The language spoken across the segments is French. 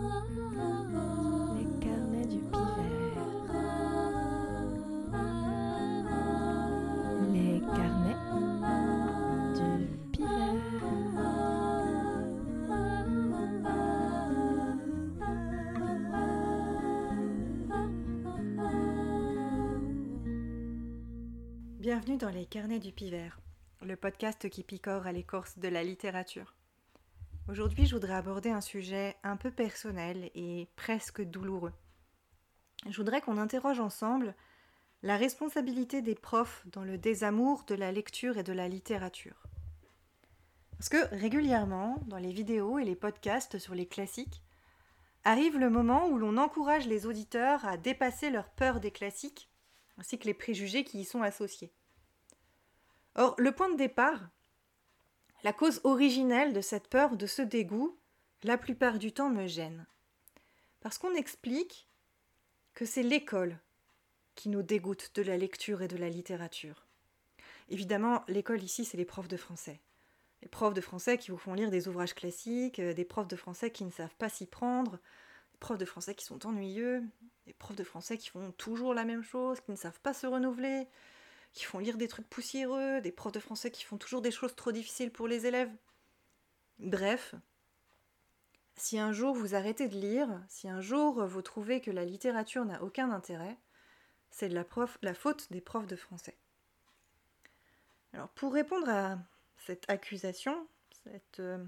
Les carnets du pivert. Les carnets du. Bienvenue dans les carnets du pivert, le podcast qui picore à l'écorce de la littérature. Aujourd'hui, je voudrais aborder un sujet un peu personnel et presque douloureux. Je voudrais qu'on interroge ensemble la responsabilité des profs dans le désamour de la lecture et de la littérature. Parce que régulièrement, dans les vidéos et les podcasts sur les classiques, arrive le moment où l'on encourage les auditeurs à dépasser leur peur des classiques, ainsi que les préjugés qui y sont associés. Or, le point de départ, la cause originelle de cette peur, de ce dégoût, la plupart du temps me gêne. Parce qu'on explique que c'est l'école qui nous dégoûte de la lecture et de la littérature. Évidemment, l'école ici, c'est les profs de français. Les profs de français qui vous font lire des ouvrages classiques, euh, des profs de français qui ne savent pas s'y prendre, des profs de français qui sont ennuyeux, des profs de français qui font toujours la même chose, qui ne savent pas se renouveler, qui font lire des trucs poussiéreux, des profs de français qui font toujours des choses trop difficiles pour les élèves. Bref, si un jour vous arrêtez de lire, si un jour vous trouvez que la littérature n'a aucun intérêt, c'est de la, faute des profs de français. Alors pour répondre à cette accusation, cette euh,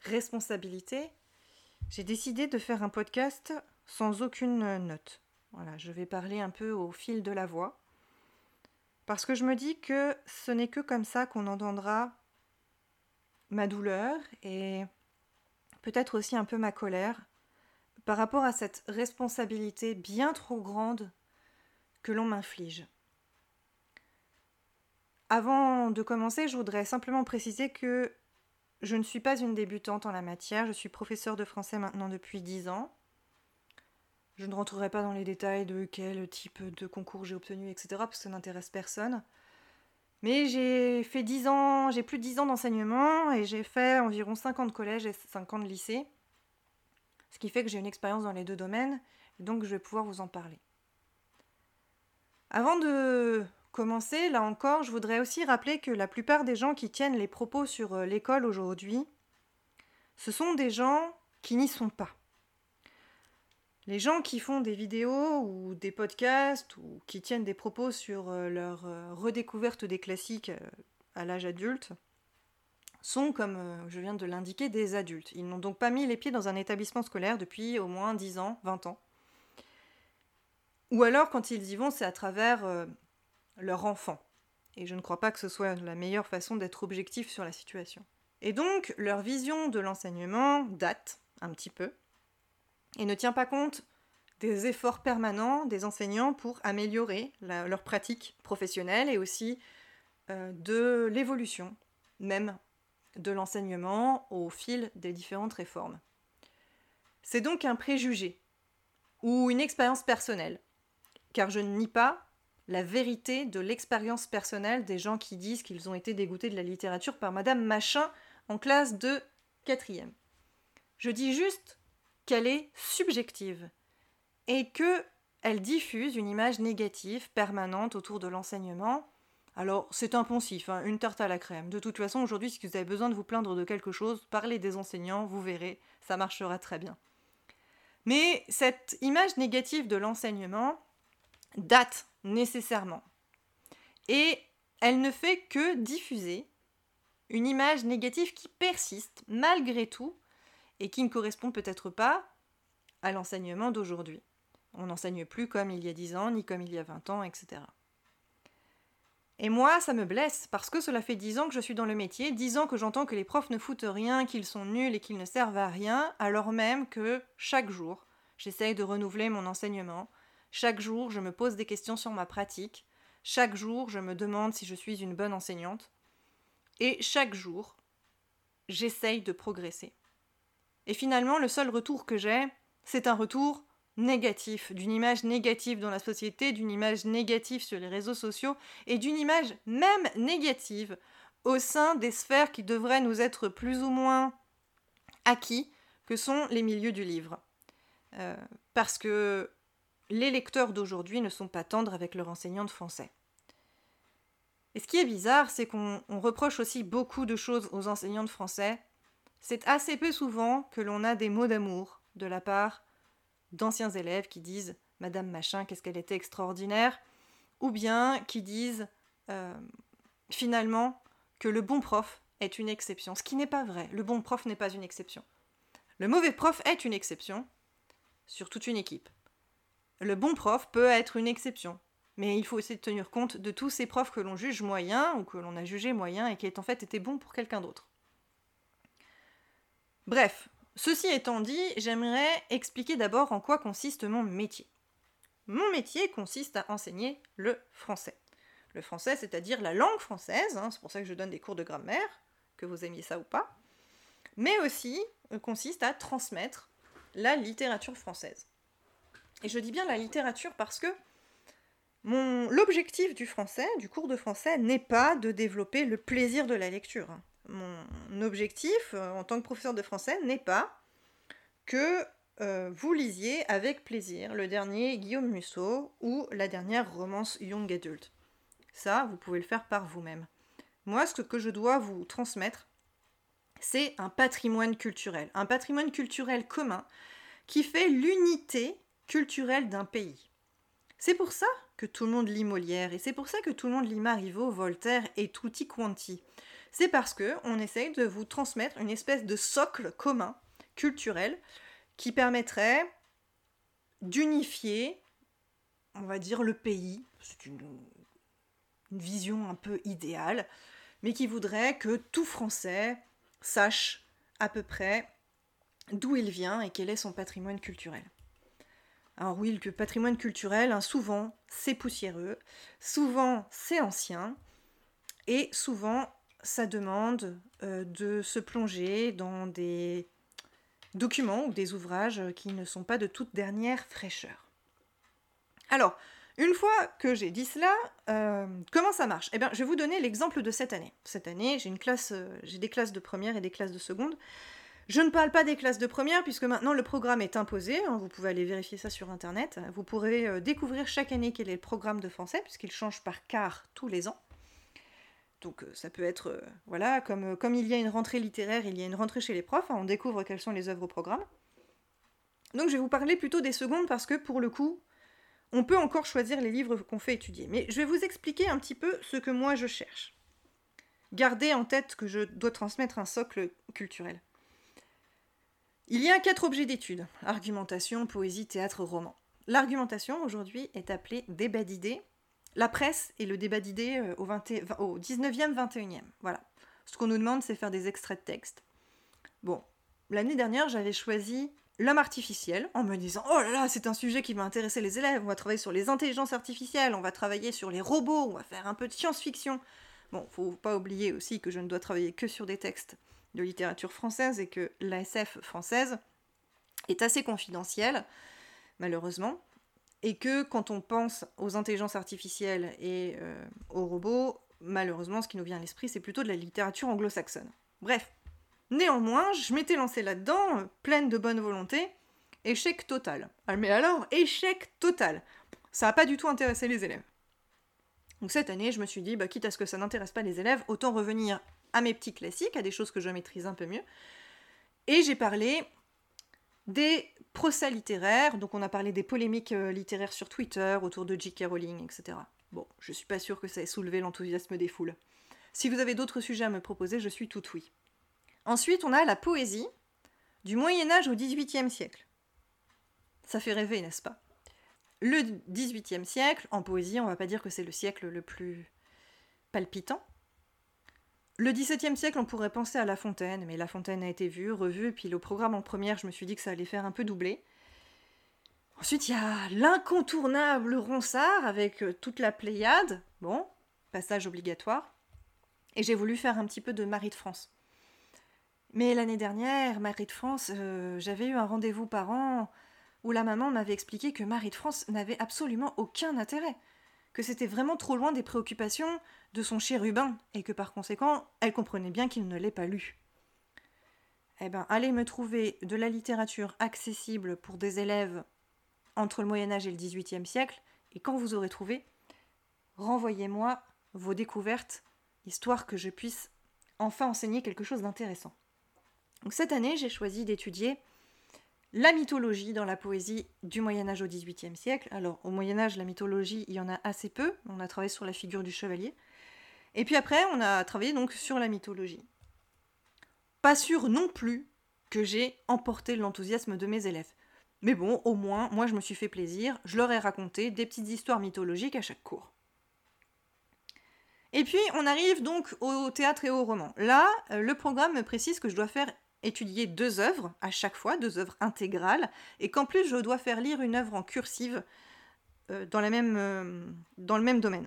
responsabilité, j'ai décidé de faire un podcast sans aucune note. Voilà, je vais parler un peu au fil de la voix. Parce que je me dis que ce n'est que comme ça qu'on entendra ma douleur et peut-être aussi un peu ma colère par rapport à cette responsabilité bien trop grande que l'on m'inflige. Avant de commencer, je voudrais simplement préciser que je ne suis pas une débutante en la matière, je suis professeure de français maintenant depuis 10 ans. Je ne rentrerai pas dans les détails de quel type de concours j'ai obtenu, etc., parce que ça n'intéresse personne. Mais j'ai fait 10 ans, j'ai plus de 10 ans d'enseignement et j'ai fait environ 5 ans de collège et 5 ans de lycée. Ce qui fait que j'ai une expérience dans les deux domaines, et donc je vais pouvoir vous en parler. Avant de commencer, là encore, je voudrais aussi rappeler que la plupart des gens qui tiennent les propos sur euh, l'école aujourd'hui, ce sont des gens qui n'y sont pas. Les gens qui font des vidéos ou des podcasts ou qui tiennent des propos sur euh, leur euh, redécouverte des classiques à l'âge adulte sont, comme je viens de l'indiquer, des adultes. Ils n'ont donc pas mis les pieds dans un établissement scolaire depuis au moins 10 ans, 20 ans. Ou alors, quand ils y vont, c'est à travers euh, leur enfant. Et je ne crois pas que ce soit la meilleure façon d'être objectif sur la situation. Et donc, leur vision de l'enseignement date un petit peu et ne tient pas compte des efforts permanents des enseignants pour améliorer la- leur pratique professionnelle et aussi euh, de l'évolution même de l'enseignement au fil des différentes réformes. C'est donc un préjugé ou une expérience personnelle, car je ne nie pas la vérité de l'expérience personnelle des gens qui disent qu'ils ont été dégoûtés de la littérature par Madame Machin en classe de quatrième. Je dis juste qu'elle est subjective et que elle diffuse une image négative permanente autour de l'enseignement. Alors, c'est un poncif, hein, une tarte à la crème. De toute façon, aujourd'hui, si vous avez besoin de vous plaindre de quelque chose, parlez des enseignants, vous verrez, ça marchera très bien. Mais cette image négative de l'enseignement date nécessairement. Et elle ne fait que diffuser une image négative qui persiste malgré tout et qui ne correspond peut-être pas à l'enseignement d'aujourd'hui. On n'enseigne plus comme il y a 10 ans, ni comme il y a 20 ans, etc. Et moi, ça me blesse, parce que cela fait 10 ans que je suis dans le métier, 10 ans que j'entends que les profs ne foutent rien, qu'ils sont nuls et qu'ils ne servent à rien, alors même que chaque jour, j'essaye de renouveler mon enseignement, chaque jour, je me pose des questions sur ma pratique, chaque jour, je me demande si je suis une bonne enseignante, et chaque jour, j'essaye de progresser. Et finalement, le seul retour que j'ai, c'est un retour négatif, d'une image négative dans la société, d'une image négative sur les réseaux sociaux et d'une image même négative au sein des sphères qui devraient nous être plus ou moins acquis que sont les milieux du livre. Euh, parce que les lecteurs d'aujourd'hui ne sont pas tendres avec leur enseignant de français. Et ce qui est bizarre, c'est qu'on reproche aussi beaucoup de choses aux enseignants de français. C'est assez peu souvent que l'on a des mots d'amour de la part d'anciens élèves qui disent Madame Machin, qu'est-ce qu'elle était extraordinaire, ou bien qui disent euh, finalement que le bon prof est une exception, ce qui n'est pas vrai. Le bon prof n'est pas une exception. Le mauvais prof est une exception sur toute une équipe. Le bon prof peut être une exception, mais il faut aussi tenir compte de tous ces profs que l'on juge moyens ou que l'on a jugé moyens et qui en fait été bons pour quelqu'un d'autre. Bref, ceci étant dit, j'aimerais expliquer d'abord en quoi consiste mon métier. Mon métier consiste à enseigner le français. Le français, c'est-à-dire la langue française, hein, c'est pour ça que je donne des cours de grammaire, que vous aimiez ça ou pas, mais aussi euh, consiste à transmettre la littérature française. Et je dis bien la littérature parce que l'objectif du français, du cours de français, n'est pas de développer le plaisir de la lecture. Mon objectif euh, en tant que professeur de français n'est pas que euh, vous lisiez avec plaisir le dernier Guillaume Musso ou la dernière romance Young Adult. Ça, vous pouvez le faire par vous-même. Moi, ce que je dois vous transmettre, c'est un patrimoine culturel. Un patrimoine culturel commun qui fait l'unité culturelle d'un pays. C'est pour ça que tout le monde lit Molière et c'est pour ça que tout le monde lit Marivaux, Voltaire et tutti quanti. C'est parce que on essaye de vous transmettre une espèce de socle commun culturel qui permettrait d'unifier, on va dire, le pays. C'est une, vision un peu idéale, mais qui voudrait que tout Français sache à peu près d'où il vient et quel est son patrimoine culturel. Alors oui, le patrimoine culturel, hein, souvent c'est poussiéreux, souvent c'est ancien, et souvent ça demande euh, de se plonger dans des documents ou des ouvrages qui ne sont pas de toute dernière fraîcheur. Alors, une fois que j'ai dit cela, euh, comment ça marche? Eh bien, je vais vous donner l'exemple de cette année. Cette année, euh, j'ai des classes de première et des classes de seconde. Je ne parle pas des classes de première puisque maintenant le programme est imposé. Hein, vous pouvez aller vérifier ça sur internet. Vous pourrez découvrir chaque année quel est le programme de français puisqu'il change par quart tous les ans. Donc euh, ça peut être, euh, voilà, comme, euh, comme il y a une rentrée littéraire, il y a une rentrée chez les profs, hein, on découvre quelles sont les œuvres au programme. Donc je vais vous parler plutôt des secondes parce que pour le coup, on peut encore choisir les livres qu'on fait étudier. Mais je vais vous expliquer un petit peu ce que moi je cherche. Gardez en tête que je dois transmettre un socle culturel. Il y a quatre objets d'étude argumentation, poésie, théâtre, roman. L'argumentation aujourd'hui est appelée débat d'idées la presse et le débat d'idées euh, au, 19e, 21e. Voilà. Ce qu'on nous demande, c'est faire des extraits de texte. Bon, l'année dernière, j'avais choisi l'homme artificiel en me disant Oh là là, c'est un sujet qui va intéresser les élèves, on va travailler sur les intelligences artificielles, on va travailler sur les robots, on va faire un peu de science-fiction. Bon, faut pas oublier aussi que je ne dois travailler que sur des textes de littérature française et que l'ASF française est assez confidentielle, malheureusement et que quand on pense aux intelligences artificielles et euh, aux robots, malheureusement, ce qui nous vient à l'esprit, c'est plutôt de la littérature anglo-saxonne. Bref, néanmoins, je m'étais lancée là-dedans, euh, pleine de bonne volonté, échec total. Ah, mais alors, échec total Ça n'a pas du tout intéressé les élèves. Donc cette année, je me suis dit, bah, quitte à ce que ça n'intéresse pas les élèves, autant revenir à mes petits classiques, à des choses que je maîtrise un peu mieux. Et j'ai parlé des procès littéraires, donc on a parlé des polémiques euh, littéraires sur Twitter autour de J.K. Rowling, etc. Bon, je suis pas sûre que ça ait soulevé l'enthousiasme des foules. Si vous avez d'autres sujets à me proposer, je suis tout oui. Ensuite, on a la poésie, du Moyen Âge au XVIIIe siècle. Ça fait rêver, n'est-ce pas? Le XVIIIe siècle, en poésie, on va pas dire que c'est le siècle le plus palpitant, le XVIIe siècle, on pourrait penser à La Fontaine, mais La Fontaine a été vue, revue, puis le programme en première, je me suis dit que ça allait faire un peu doubler. Ensuite, il y a l'incontournable Ronsard avec euh, toute la Pléiade. Bon, passage obligatoire. Et j'ai voulu faire un petit peu de Marie de France. Mais l'année dernière, Marie de France, euh, j'avais eu un rendez-vous par an où la maman m'avait expliqué que Marie de France n'avait absolument aucun intérêt que c'était vraiment trop loin des préoccupations de son chérubin, et que par conséquent, elle comprenait bien qu'il ne l'ait pas lu. eh ben, allez me trouver de la littérature accessible pour des élèves entre le Moyen Âge et le XVIIIe siècle, et quand vous aurez trouvé, renvoyez-moi vos découvertes, histoire que je puisse enfin enseigner quelque chose d'intéressant. Donc cette année, j'ai choisi d'étudier la mythologie dans la poésie du Moyen Âge au XVIIIe siècle. Alors au Moyen Âge, la mythologie, il y en a assez peu. On a travaillé sur la figure du chevalier. Et puis après, on a travaillé donc sur la mythologie. Pas sûr non plus que j'ai emporté l'enthousiasme de mes élèves. Mais bon, au moins, moi je me suis fait plaisir, je leur ai raconté des petites histoires mythologiques à chaque cours. Et puis on arrive donc au théâtre et au roman. Là, euh, le programme me précise que je dois faire étudier deux œuvres à chaque fois, deux œuvres intégrales, et qu'en plus je dois faire lire une œuvre en cursive euh, euh, dans le même domaine.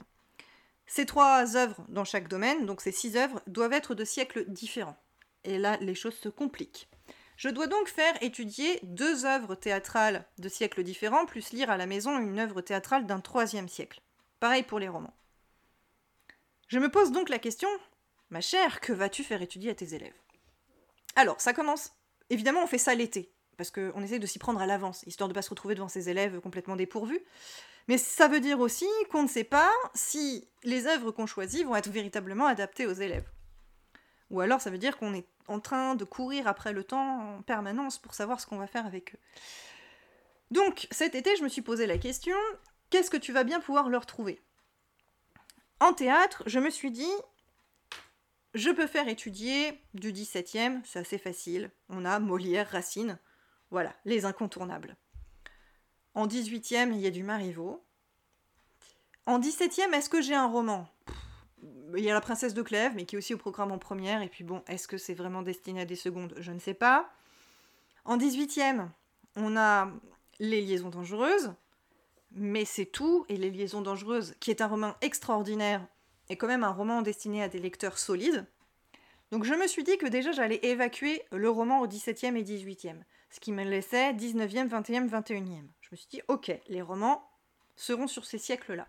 Ces trois œuvres dans chaque domaine, donc ces six œuvres, doivent être de siècles différents. Et là, les choses se compliquent. Je dois donc faire étudier deux œuvres théâtrales de siècles différents, plus lire à la maison une œuvre théâtrale d'un troisième siècle. Pareil pour les romans. Je me pose donc la question, ma chère, que vas-tu faire étudier à tes élèves? Alors, ça commence. Évidemment, on fait ça l'été, parce qu'on essaie de s'y prendre à l'avance, histoire de ne pas se retrouver devant ses élèves complètement dépourvus. Mais ça veut dire aussi qu'on ne sait pas si les œuvres qu'on choisit vont être véritablement adaptées aux élèves. Ou alors ça veut dire qu'on est en train de courir après le temps en permanence pour savoir ce qu'on va faire avec eux. Donc cet été, je me suis posé la question, qu'est-ce que tu vas bien pouvoir leur trouver? En théâtre, je me suis dit, je peux faire étudier du 17e, c'est assez facile. On a Molière, Racine, voilà, les incontournables. En 18e, il y a du Marivaux. En 17e, est-ce que j'ai un roman? Il y a La Princesse de Clèves, mais qui est aussi au programme en première. Et puis bon, est-ce que c'est vraiment destiné à des secondes? Je ne sais pas. En 18e, on a Les Liaisons dangereuses, mais c'est tout. Et Les Liaisons dangereuses, qui est un roman extraordinaire, est quand même un roman destiné à des lecteurs solides. Donc je me suis dit que déjà j'allais évacuer le roman au 17e et 18e, ce qui me laissait 19e, 20e, 21e. Je me suis dit, ok, les romans seront sur ces siècles-là.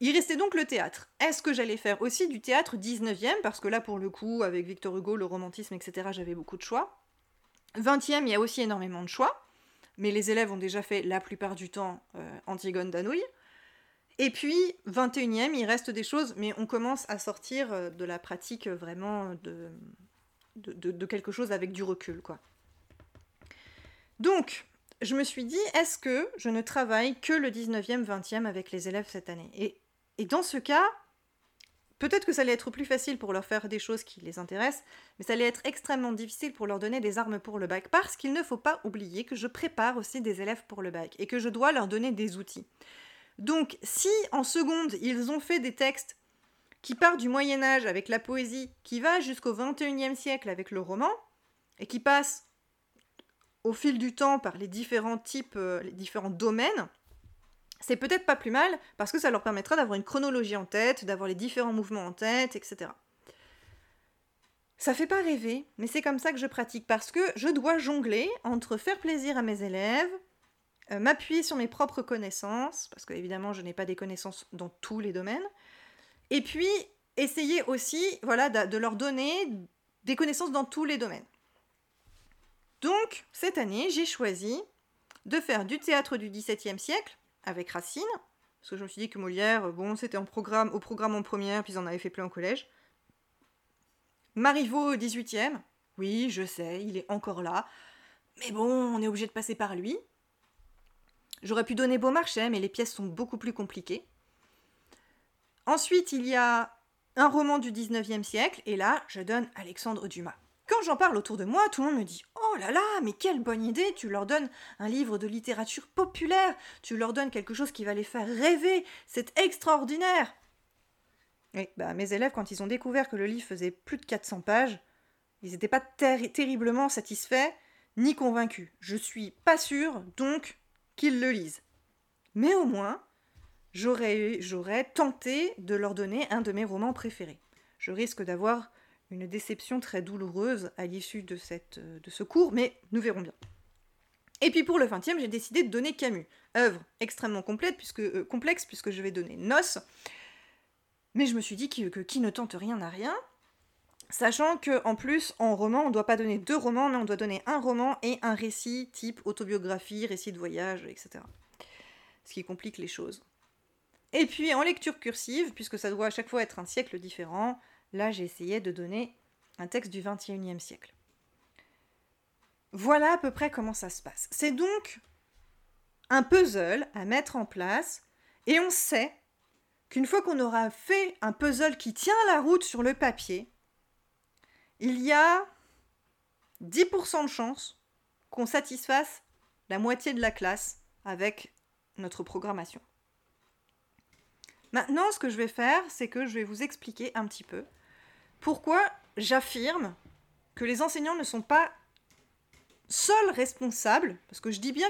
Il restait donc le théâtre. Est-ce que j'allais faire aussi du théâtre 19e Parce que là, pour le coup, avec Victor Hugo, le romantisme, etc., j'avais beaucoup de choix. 20e, il y a aussi énormément de choix. Mais les élèves ont déjà fait la plupart du temps euh, Antigone d'Anouilh. Et puis, 21e, il reste des choses, mais on commence à sortir euh, de la pratique euh, vraiment de, quelque chose avec du recul, quoi. Donc, je me suis dit, est-ce que je ne travaille que le 19e, 20e avec les élèves cette année? Et dans ce cas, peut-être que ça allait être plus facile pour leur faire des choses qui les intéressent, mais ça allait être extrêmement difficile pour leur donner des armes pour le bac, parce qu'il ne faut pas oublier que je prépare aussi des élèves pour le bac, et que je dois leur donner des outils. Donc, si en seconde, ils ont fait des textes qui partent du Moyen Âge avec la poésie, qui va jusqu'au XXIe siècle avec le roman, et qui passent au fil du temps par les différents types, euh, les différents domaines, c'est peut-être pas plus mal, parce que ça leur permettra d'avoir une chronologie en tête, d'avoir les différents mouvements en tête, etc. Ça fait pas rêver, mais c'est comme ça que je pratique, parce que je dois jongler entre faire plaisir à mes élèves, euh, m'appuyer sur mes propres connaissances, parce que évidemment je n'ai pas des connaissances dans tous les domaines, et puis essayer aussi voilà, de, leur donner des connaissances dans tous les domaines. Donc, cette année, j'ai choisi de faire du théâtre du XVIIe siècle avec Racine, parce que je me suis dit que Molière, bon, c'était en programme, au programme en première, puis ils en avaient fait plein au collège. Marivaux au XVIIIe, oui, je sais, il est encore là, mais bon, on est obligé de passer par lui. J'aurais pu donner Beaumarchais, mais les pièces sont beaucoup plus compliquées. Ensuite, il y a un roman du 19e siècle, et là, je donne Alexandre Dumas. Quand j'en parle autour de moi, tout le monde me dit Oh là là, mais quelle bonne idée Tu leur donnes un livre de littérature populaire, tu leur donnes quelque chose qui va les faire rêver, c'est extraordinaire Et bah, mes élèves, quand ils ont découvert que le livre faisait plus de 400 pages, ils n'étaient pas terriblement satisfaits ni convaincus. Je suis pas sûre, donc qu'ils le lisent. Mais au moins, j'aurais, tenté de leur donner un de mes romans préférés. Je risque d'avoir une déception très douloureuse à l'issue de, de ce cours, mais nous verrons bien. Et puis pour le 20e, j'ai décidé de donner Camus. Œuvre extrêmement complète, puisque, euh, complexe, puisque je vais donner Noce. Mais je me suis dit que qui ne tente rien n'a rien. Sachant que en plus, en roman, on ne doit pas donner deux romans, mais on doit donner un roman et un récit type autobiographie, récit de voyage, etc. Ce qui complique les choses. Et puis en lecture cursive, puisque ça doit à chaque fois être un siècle différent, là j'ai essayé de donner un texte du 21e siècle. Voilà à peu près comment ça se passe. C'est donc un puzzle à mettre en place, et on sait qu'une fois qu'on aura fait un puzzle qui tient la route sur le papier, il y a 10% de chance qu'on satisfasse la moitié de la classe avec notre programmation. Maintenant, ce que je vais faire, c'est que je vais vous expliquer un petit peu pourquoi j'affirme que les enseignants ne sont pas seuls responsables, parce que je dis bien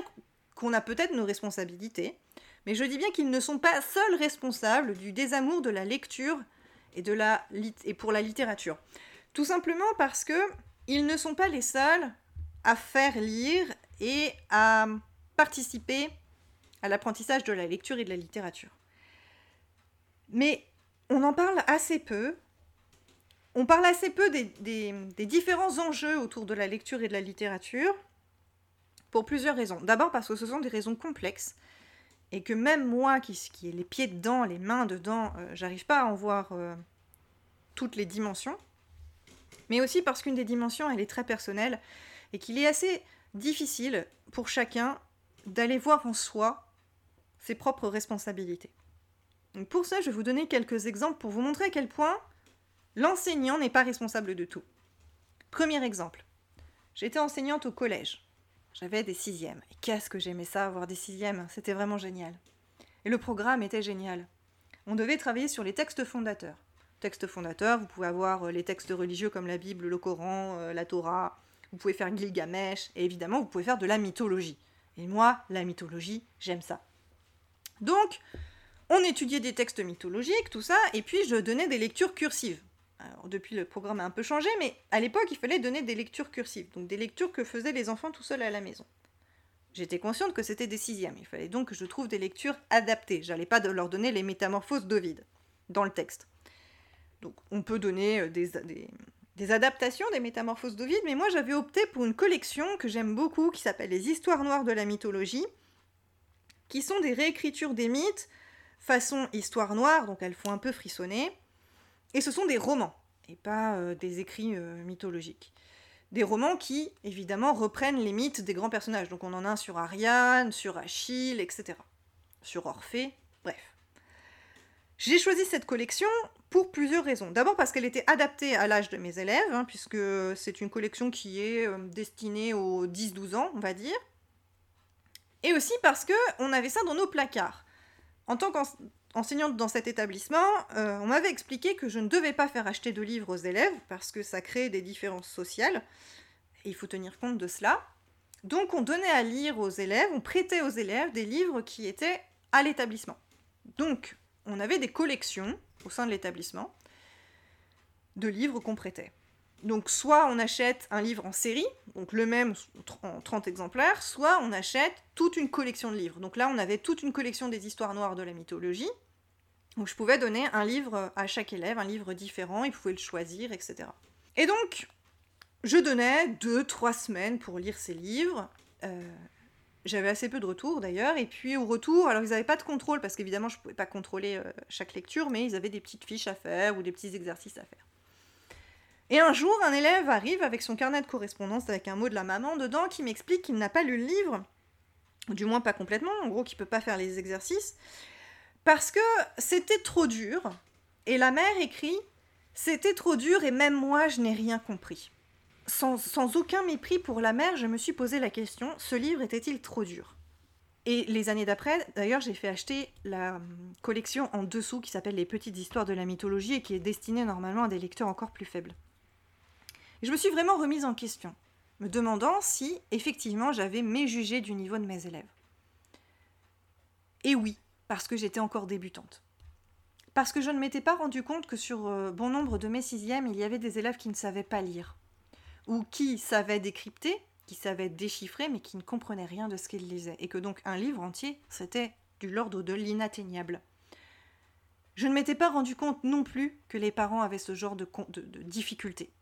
qu'on a peut-être nos responsabilités, mais je dis bien qu'ils ne sont pas seuls responsables du désamour de la lecture et, et pour la littérature. Tout simplement parce que ils ne sont pas les seuls à faire lire et à participer à l'apprentissage de la lecture et de la littérature. Mais on en parle assez peu. On parle assez peu des, différents enjeux autour de la lecture et de la littérature pour plusieurs raisons. D'abord parce que ce sont des raisons complexes et que même moi qui, qui ai les pieds dedans, les mains dedans, euh, j'arrive pas à en voir euh, toutes les dimensions. Mais aussi parce qu'une des dimensions, elle est très personnelle et qu'il est assez difficile pour chacun d'aller voir en soi ses propres responsabilités pour ça, je vais vous donner quelques exemples pour vous montrer à quel point l'enseignant n'est pas responsable de tout. Premier exemple. J'étais enseignante au collège. J'avais des sixièmes. Et qu'est-ce que j'aimais ça, avoir des sixièmes. C'était vraiment génial. Et le programme était génial. On devait travailler sur les textes fondateurs. Textes fondateurs, vous pouvez avoir euh, les textes religieux comme la Bible, le Coran, euh, la Torah. Vous pouvez faire Gilgamesh. Et évidemment, vous pouvez faire de la mythologie. Et moi, la mythologie, j'aime ça. Donc, on étudiait des textes mythologiques, tout ça, et puis je donnais des lectures cursives. Alors, depuis, le programme a un peu changé, mais à l'époque, il fallait donner des lectures cursives, donc des lectures que faisaient les enfants tout seuls à la maison. J'étais consciente que c'était des sixièmes, il fallait donc que je trouve des lectures adaptées. J'allais pas leur donner les métamorphoses d'Ovide dans le texte. Donc on peut donner euh, des, adaptations des métamorphoses d'Ovide, mais moi j'avais opté pour une collection que j'aime beaucoup qui s'appelle Les Histoires noires de la mythologie, qui sont des réécritures des mythes façon histoire noire, donc elles font un peu frissonner. Et ce sont des romans, et pas euh, des écrits euh, mythologiques. Des romans qui, évidemment, reprennent les mythes des grands personnages. Donc on en a un sur Ariane, sur Achille, etc. Sur Orphée, bref. J'ai choisi cette collection pour plusieurs raisons. D'abord parce qu'elle était adaptée à l'âge de mes élèves, hein, puisque c'est une collection qui est euh, destinée aux 10-12 ans, on va dire. Et aussi parce que on avait ça dans nos placards. En tant qu'enseignante dans cet établissement, euh, on m'avait expliqué que je ne devais pas faire acheter de livres aux élèves parce que ça crée des différences sociales. Et il faut tenir compte de cela. Donc on donnait à lire aux élèves, on prêtait aux élèves des livres qui étaient à l'établissement. Donc on avait des collections au sein de l'établissement de livres qu'on prêtait. Donc soit on achète un livre en série, donc le même en 30 exemplaires, soit on achète toute une collection de livres. Donc là on avait toute une collection des histoires noires de la mythologie. Donc je pouvais donner un livre à chaque élève, un livre différent, il pouvait le choisir, etc. Et donc je donnais 2-3 semaines pour lire ces livres. Euh, j'avais assez peu de retours d'ailleurs, et puis au retour, alors ils n'avaient pas de contrôle, parce qu'évidemment je ne pouvais pas contrôler euh, chaque lecture, mais ils avaient des petites fiches à faire ou des petits exercices à faire. Et un jour, un élève arrive avec son carnet de correspondance avec un mot de la maman dedans qui m'explique qu'il n'a pas lu le livre, du moins pas complètement, en gros qu'il peut pas faire les exercices, parce que c'était trop dur. Et la mère écrit C'était trop dur et même moi je n'ai rien compris. Sans, aucun mépris pour la mère, je me suis posé la question ce livre était-il trop dur? Et les années d'après, d'ailleurs, j'ai fait acheter la collection en dessous qui s'appelle Les petites histoires de la mythologie et qui est destinée normalement à des lecteurs encore plus faibles. Je me suis vraiment remise en question, me demandant si, effectivement, j'avais méjugé du niveau de mes élèves. Et oui, parce que j'étais encore débutante. Parce que je ne m'étais pas rendu compte que sur euh, bon nombre de mes sixièmes, il y avait des élèves qui ne savaient pas lire, ou qui savaient décrypter, qui savaient déchiffrer, mais qui ne comprenaient rien de ce qu'ils lisaient, et que donc un livre entier, c'était du l'ordre de l'inatteignable. je ne m'étais pas rendu compte non plus que les parents avaient ce genre de, de, de difficultés.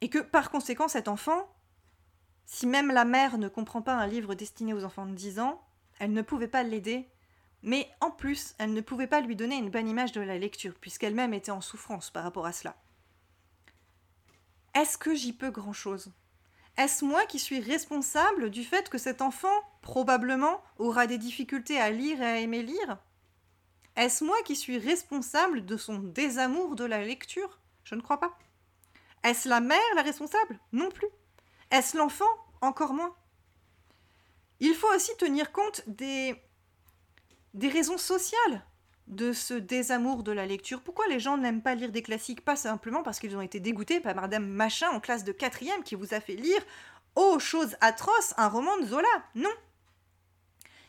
Et que par conséquent, cet enfant, si même la mère ne comprend pas un livre destiné aux enfants de 10 ans, elle ne pouvait pas l'aider, mais en plus, elle ne pouvait pas lui donner une bonne image de la lecture, puisqu'elle-même était en souffrance par rapport à cela. Est-ce que j'y peux grand-chose? Est-ce moi qui suis responsable du fait que cet enfant, probablement, aura des difficultés à lire et à aimer lire? Est-ce moi qui suis responsable de son désamour de la lecture? Je ne crois pas. Est-ce la mère la responsable? Non plus. Est-ce l'enfant? Encore moins. Il faut aussi tenir compte des, des raisons sociales de ce désamour de la lecture. Pourquoi les gens n'aiment pas lire des classiques? Pas simplement parce qu'ils ont été dégoûtés par Madame Machin en classe de quatrième qui vous a fait lire Oh, chose atroce, un roman de Zola. Non.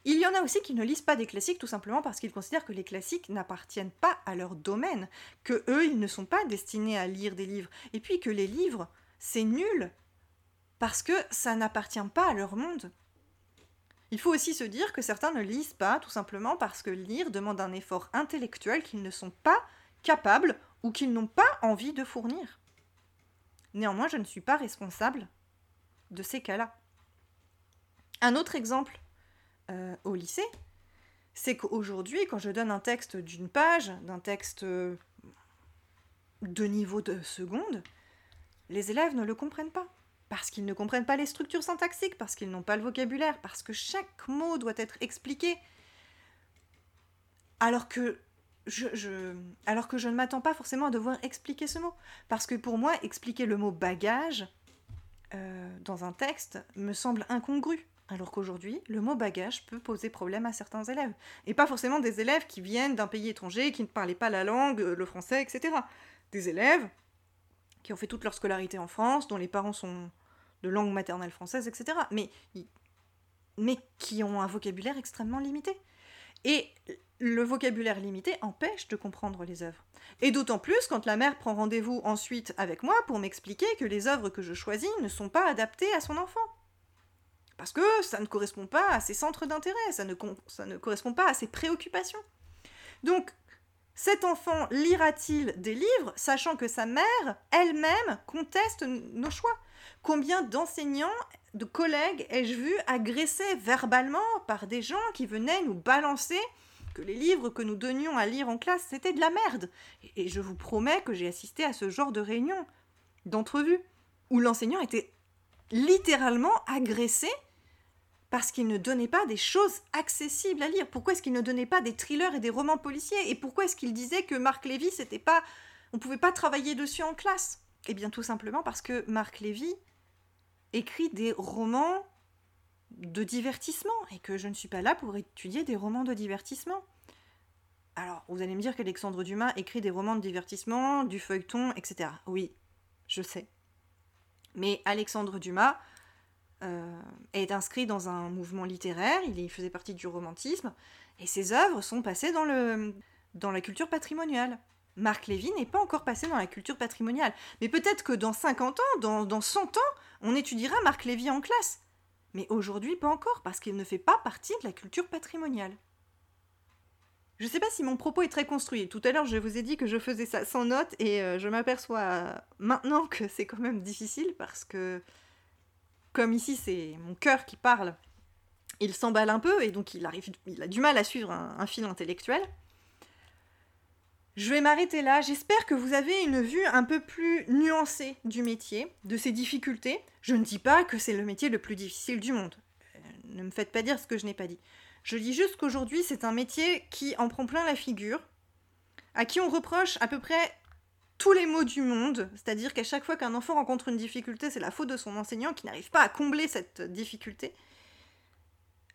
Il y en a aussi qui ne lisent pas des classiques tout simplement parce qu'ils considèrent que les classiques n'appartiennent pas à leur domaine, que eux, ils ne sont pas destinés à lire des livres, et puis que les livres, c'est nul, parce que ça n'appartient pas à leur monde. Il faut aussi se dire que certains ne lisent pas tout simplement parce que lire demande un effort intellectuel qu'ils ne sont pas capables ou qu'ils n'ont pas envie de fournir. Néanmoins, je ne suis pas responsable de ces cas-là. Un autre exemple euh, au lycée, c'est qu'aujourd'hui, quand je donne un texte d'une page, d'un texte euh, de niveau de seconde, les élèves ne le comprennent pas parce qu'ils ne comprennent pas les structures syntaxiques, parce qu'ils n'ont pas le vocabulaire, parce que chaque mot doit être expliqué. Alors que je, alors que je ne m'attends pas forcément à devoir expliquer ce mot. Parce que pour moi, expliquer le mot bagage euh, dans un texte me semble incongru. Alors qu'aujourd'hui, le mot bagage peut poser problème à certains élèves. Et pas forcément des élèves qui viennent d'un pays étranger, qui ne parlaient pas la langue, le français, etc. Des élèves qui ont fait toute leur scolarité en France, dont les parents sont de langue maternelle française, etc. Mais, mais qui ont un vocabulaire extrêmement limité. Et le vocabulaire limité empêche de comprendre les œuvres. Et d'autant plus quand la mère prend rendez-vous ensuite avec moi pour m'expliquer que les œuvres que je choisis ne sont pas adaptées à son enfant. Parce que ça ne correspond pas à ses centres d'intérêt, ça ne, ça ne correspond pas à ses préoccupations. Donc, cet enfant lira-t-il des livres, sachant que sa mère elle-même conteste nos choix? Combien d'enseignants, de collègues ai-je vu agressés verbalement par des gens qui venaient nous balancer que les livres que nous donnions à lire en classe, c'était de la merde? Et je vous promets que j'ai assisté à ce genre de réunion, d'entrevue, où l'enseignant était littéralement agressé parce qu'il ne donnait pas des choses accessibles à lire. Pourquoi est-ce qu'il ne donnait pas des thrillers et des romans policiers? Et pourquoi est-ce qu'il disait que Marc Lévy, c'était pas, on pouvait pas travailler dessus en classe? Eh bien, tout simplement parce que Marc Lévy écrit des romans de divertissement et que je ne suis pas là pour étudier des romans de divertissement. Alors, vous allez me dire qu'Alexandre Dumas écrit des romans de divertissement, du feuilleton, etc. Oui, je sais. Mais Alexandre Dumas euh, est inscrit dans un mouvement littéraire, il faisait partie du romantisme, et ses œuvres sont passées dans, le, dans la culture patrimoniale. Marc Lévy n'est pas encore passé dans la culture patrimoniale. Mais peut-être que dans 50 ans, dans, dans 100 ans, on étudiera Marc Lévy en classe. Mais aujourd'hui, pas encore, parce qu'il ne fait pas partie de la culture patrimoniale. Je ne sais pas si mon propos est très construit. Tout à l'heure, je vous ai dit que je faisais ça sans notes et euh, je m'aperçois maintenant que c'est quand même difficile parce que comme ici c'est mon cœur qui parle, il s'emballe un peu et donc il, arrive, il a du mal à suivre un, fil intellectuel. Je vais m'arrêter là. J'espère que vous avez une vue un peu plus nuancée du métier, de ses difficultés. Je ne dis pas que c'est le métier le plus difficile du monde. Euh, ne me faites pas dire ce que je n'ai pas dit. Je dis juste qu'aujourd'hui, c'est un métier qui en prend plein la figure, à qui on reproche à peu près tous les mots du monde, c'est-à-dire qu'à chaque fois qu'un enfant rencontre une difficulté, c'est la faute de son enseignant qui n'arrive pas à combler cette difficulté,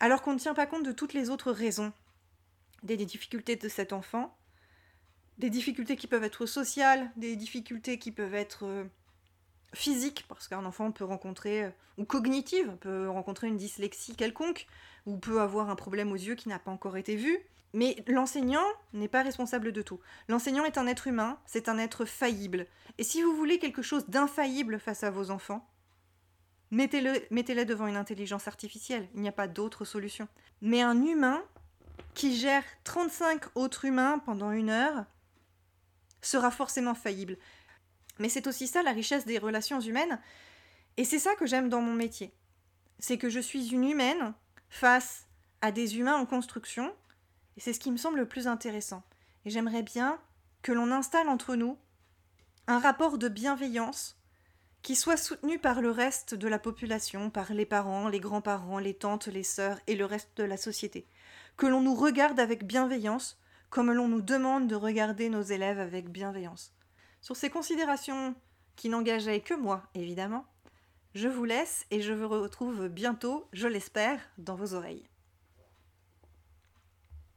alors qu'on ne tient pas compte de toutes les autres raisons. Des difficultés de cet enfant, des difficultés qui peuvent être sociales, des difficultés qui peuvent être euh, physiques, parce qu'un enfant peut rencontrer, euh, ou cognitive, peut rencontrer une dyslexie quelconque, ou peut avoir un problème aux yeux qui n'a pas encore été vu, mais l'enseignant n'est pas responsable de tout. L'enseignant est un être humain, c'est un être faillible. Et si vous voulez quelque chose d'infaillible face à vos enfants, mettez-les mettez devant une intelligence artificielle. Il n'y a pas d'autre solution. Mais un humain qui gère 35 autres humains pendant une heure sera forcément faillible. Mais c'est aussi ça la richesse des relations humaines, et c'est ça que j'aime dans mon métier. C'est que je suis une humaine face à des humains en construction, c'est ce qui me semble le plus intéressant. Et j'aimerais bien que l'on installe entre nous un rapport de bienveillance qui soit soutenu par le reste de la population, par les parents, les grands-parents, les tantes, les sœurs et le reste de la société. Que l'on nous regarde avec bienveillance, comme l'on nous demande de regarder nos élèves avec bienveillance. Sur ces considérations qui n'engageaient que moi, évidemment, je vous laisse et je vous retrouve bientôt, je l'espère, dans vos oreilles.